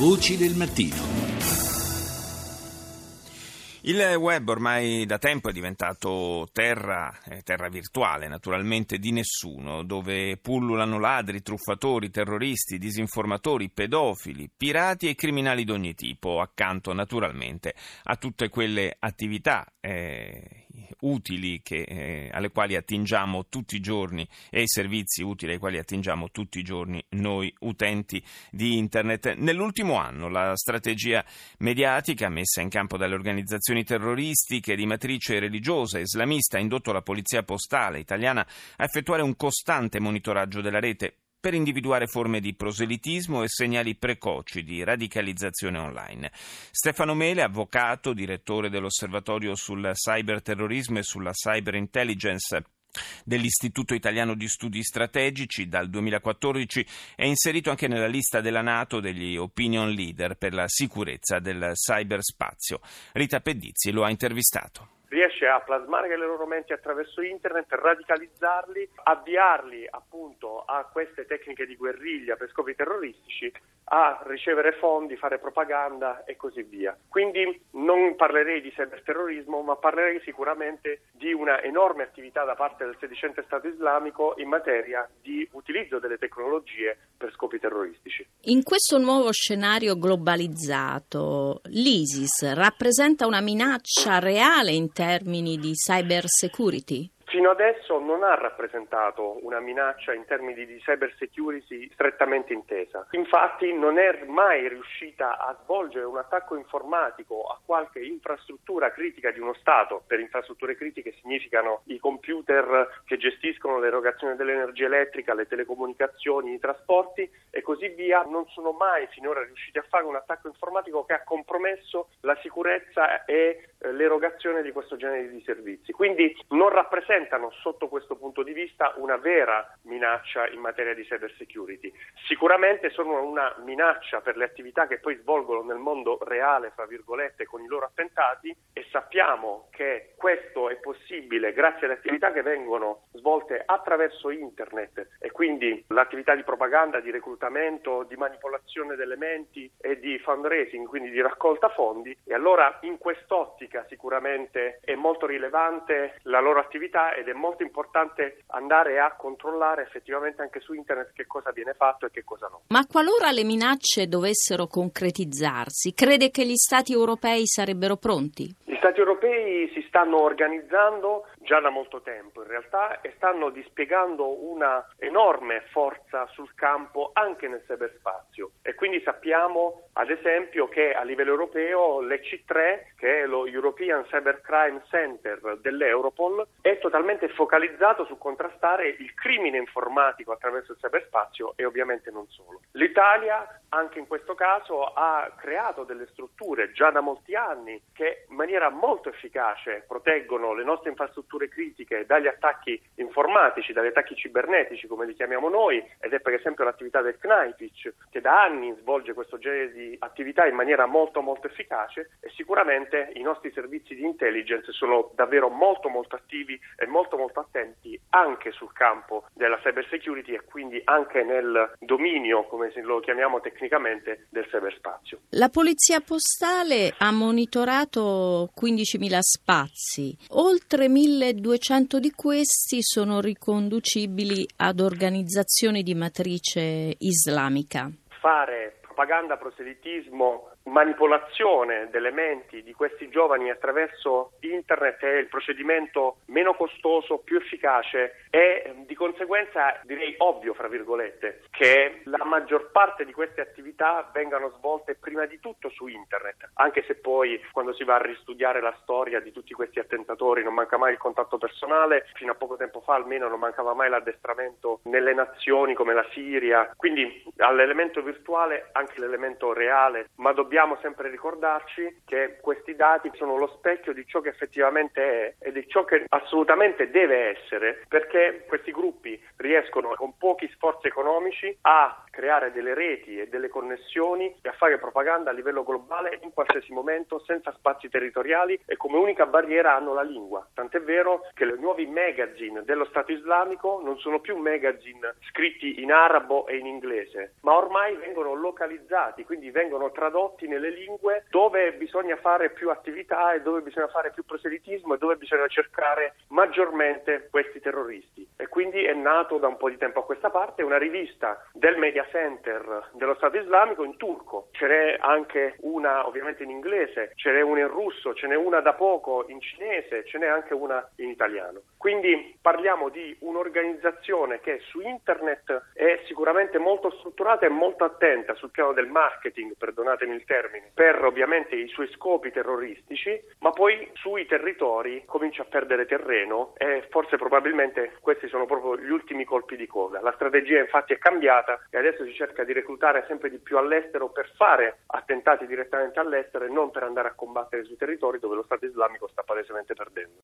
Voci del mattino. Il web ormai da tempo è diventato terra, eh, terra, virtuale naturalmente di nessuno, dove pullulano ladri, truffatori, terroristi, disinformatori, pedofili, pirati e criminali d'ogni tipo, accanto naturalmente a tutte quelle attività eh, utili che, eh, alle quali attingiamo tutti i giorni e i servizi utili ai quali attingiamo tutti i giorni noi utenti di Internet. Nell'ultimo anno la strategia mediatica messa in campo dalle organizzazioni terroristiche di matrice religiosa islamista ha indotto la polizia postale italiana a effettuare un costante monitoraggio della rete per individuare forme di proselitismo e segnali precoci di radicalizzazione online. Stefano Mele, avvocato, direttore dell'Osservatorio sul cyberterrorismo e sulla cyberintelligence dell'Istituto Italiano di Studi Strategici dal 2014 è inserito anche nella lista della Nato degli opinion leader per la sicurezza del cyberspazio. Rita Pedizzi lo ha intervistato riesce a plasmare le loro menti attraverso internet, radicalizzarli, avviarli appunto a queste tecniche di guerriglia per scopi terroristici, a ricevere fondi, fare propaganda e così via. Quindi non parlerei di cyberterrorismo, ma parlerei sicuramente di una enorme attività da parte del sedicente Stato islamico in materia di utilizzo delle tecnologie per scopi terroristici. In questo nuovo scenario globalizzato, l'ISIS rappresenta una minaccia reale in termini di cyber security? Fino adesso non ha rappresentato una minaccia in termini di cyber security strettamente intesa. Infatti non è mai riuscita a svolgere un attacco informatico a qualche infrastruttura critica di uno Stato. Per infrastrutture critiche significano i computer che gestiscono l'erogazione dell'energia elettrica, le telecomunicazioni, i trasporti e così via. Non sono mai finora riusciti a fare un attacco informatico che ha compromesso la sicurezza e eh, l'erogazione di questo genere di servizi. Quindi non rappresentano sotto questo punto di vista una vera minaccia in materia di cyber security. Sicuramente sono una minaccia per le attività che poi svolgono nel mondo reale, fra virgolette, con i loro attentati e sappiamo che questo è possibile grazie alle attività che vengono svolte attraverso internet e quindi l'attività di propaganda, di reclutamento, di manipolazione delle menti e di fundraising, quindi di raccolta fondi e allora in quest'ottica sicuramente è molto rilevante la loro attività ed è molto importante andare a controllare effettivamente anche su internet che cosa viene fatto e che cosa no. Ma qualora le minacce dovessero concretizzarsi, crede che gli Stati europei sarebbero pronti? Gli Stati europei si stanno organizzando già da molto tempo in realtà e stanno dispiegando una enorme forza sul campo anche nel cyberspazio e quindi sappiamo ad esempio che a livello europeo l'EC3 che è lo European Cybercrime Center dell'Europol è totalmente focalizzato su contrastare il crimine informatico attraverso il cyberspazio e ovviamente non solo. L'Italia anche in questo caso ha creato delle strutture già da molti anni che in maniera molto efficace proteggono le nostre infrastrutture infrastrutture critiche dagli attacchi informatici, dagli attacchi cibernetici come li chiamiamo noi, ed è per esempio l'attività del CNIPIC che da anni svolge questo genere di attività in maniera molto molto efficace e sicuramente i nostri servizi di intelligence sono davvero molto molto attivi e molto molto attenti anche sul campo della cyber security e quindi anche nel dominio, come lo chiamiamo tecnicamente, del cyberspazio. La polizia postale ha monitorato 15.000 spazi, oltre 1.000 1.200 di questi sono riconducibili ad organizzazioni di matrice islamica. Fare propaganda, proselitismo manipolazione delle menti di questi giovani attraverso internet è il procedimento meno costoso, più efficace e di conseguenza direi ovvio, fra virgolette, che la maggior parte di queste attività vengano svolte prima di tutto su internet, anche se poi quando si va a ristudiare la storia di tutti questi attentatori non manca mai il contatto personale, fino a poco tempo fa almeno non mancava mai l'addestramento nelle nazioni come la Siria, quindi all'elemento virtuale anche l'elemento reale, ma dobbiamo sempre ricordarci che questi dati sono lo specchio di ciò che effettivamente è e di ciò che assolutamente deve essere, perché questi gruppi riescono con pochi sforzi economici a creare delle reti e delle connessioni e a fare propaganda a livello globale in qualsiasi momento senza spazi territoriali e come unica barriera hanno la lingua. Tant'è vero che i nuovi magazine dello Stato islamico non sono più magazine scritti in arabo e in inglese, ma ormai vengono localizzati, quindi vengono tradotti nelle lingue dove bisogna fare più attività e dove bisogna fare più proselitismo e dove bisogna cercare maggiormente questi terroristi. E quindi è nato da un po' di tempo a questa parte una rivista del Media Center dello Stato islamico in turco. Ce n'è anche una ovviamente in inglese, ce n'è una in russo, ce n'è una da poco in cinese, ce n'è anche una in italiano. Quindi parliamo di un'organizzazione che su internet è sicuramente molto strutturata e molto attenta sul piano del marketing, perdonatemi il termine, per ovviamente i suoi scopi terroristici, ma poi sui territori comincia a perdere terreno e forse probabilmente questi sono proprio gli ultimi colpi di coda. La strategia infatti è cambiata e adesso si cerca di reclutare sempre di più all'estero per fare attentati direttamente all'estero e non per andare a combattere sui territori dove lo Stato islamico sta palesemente perdendo.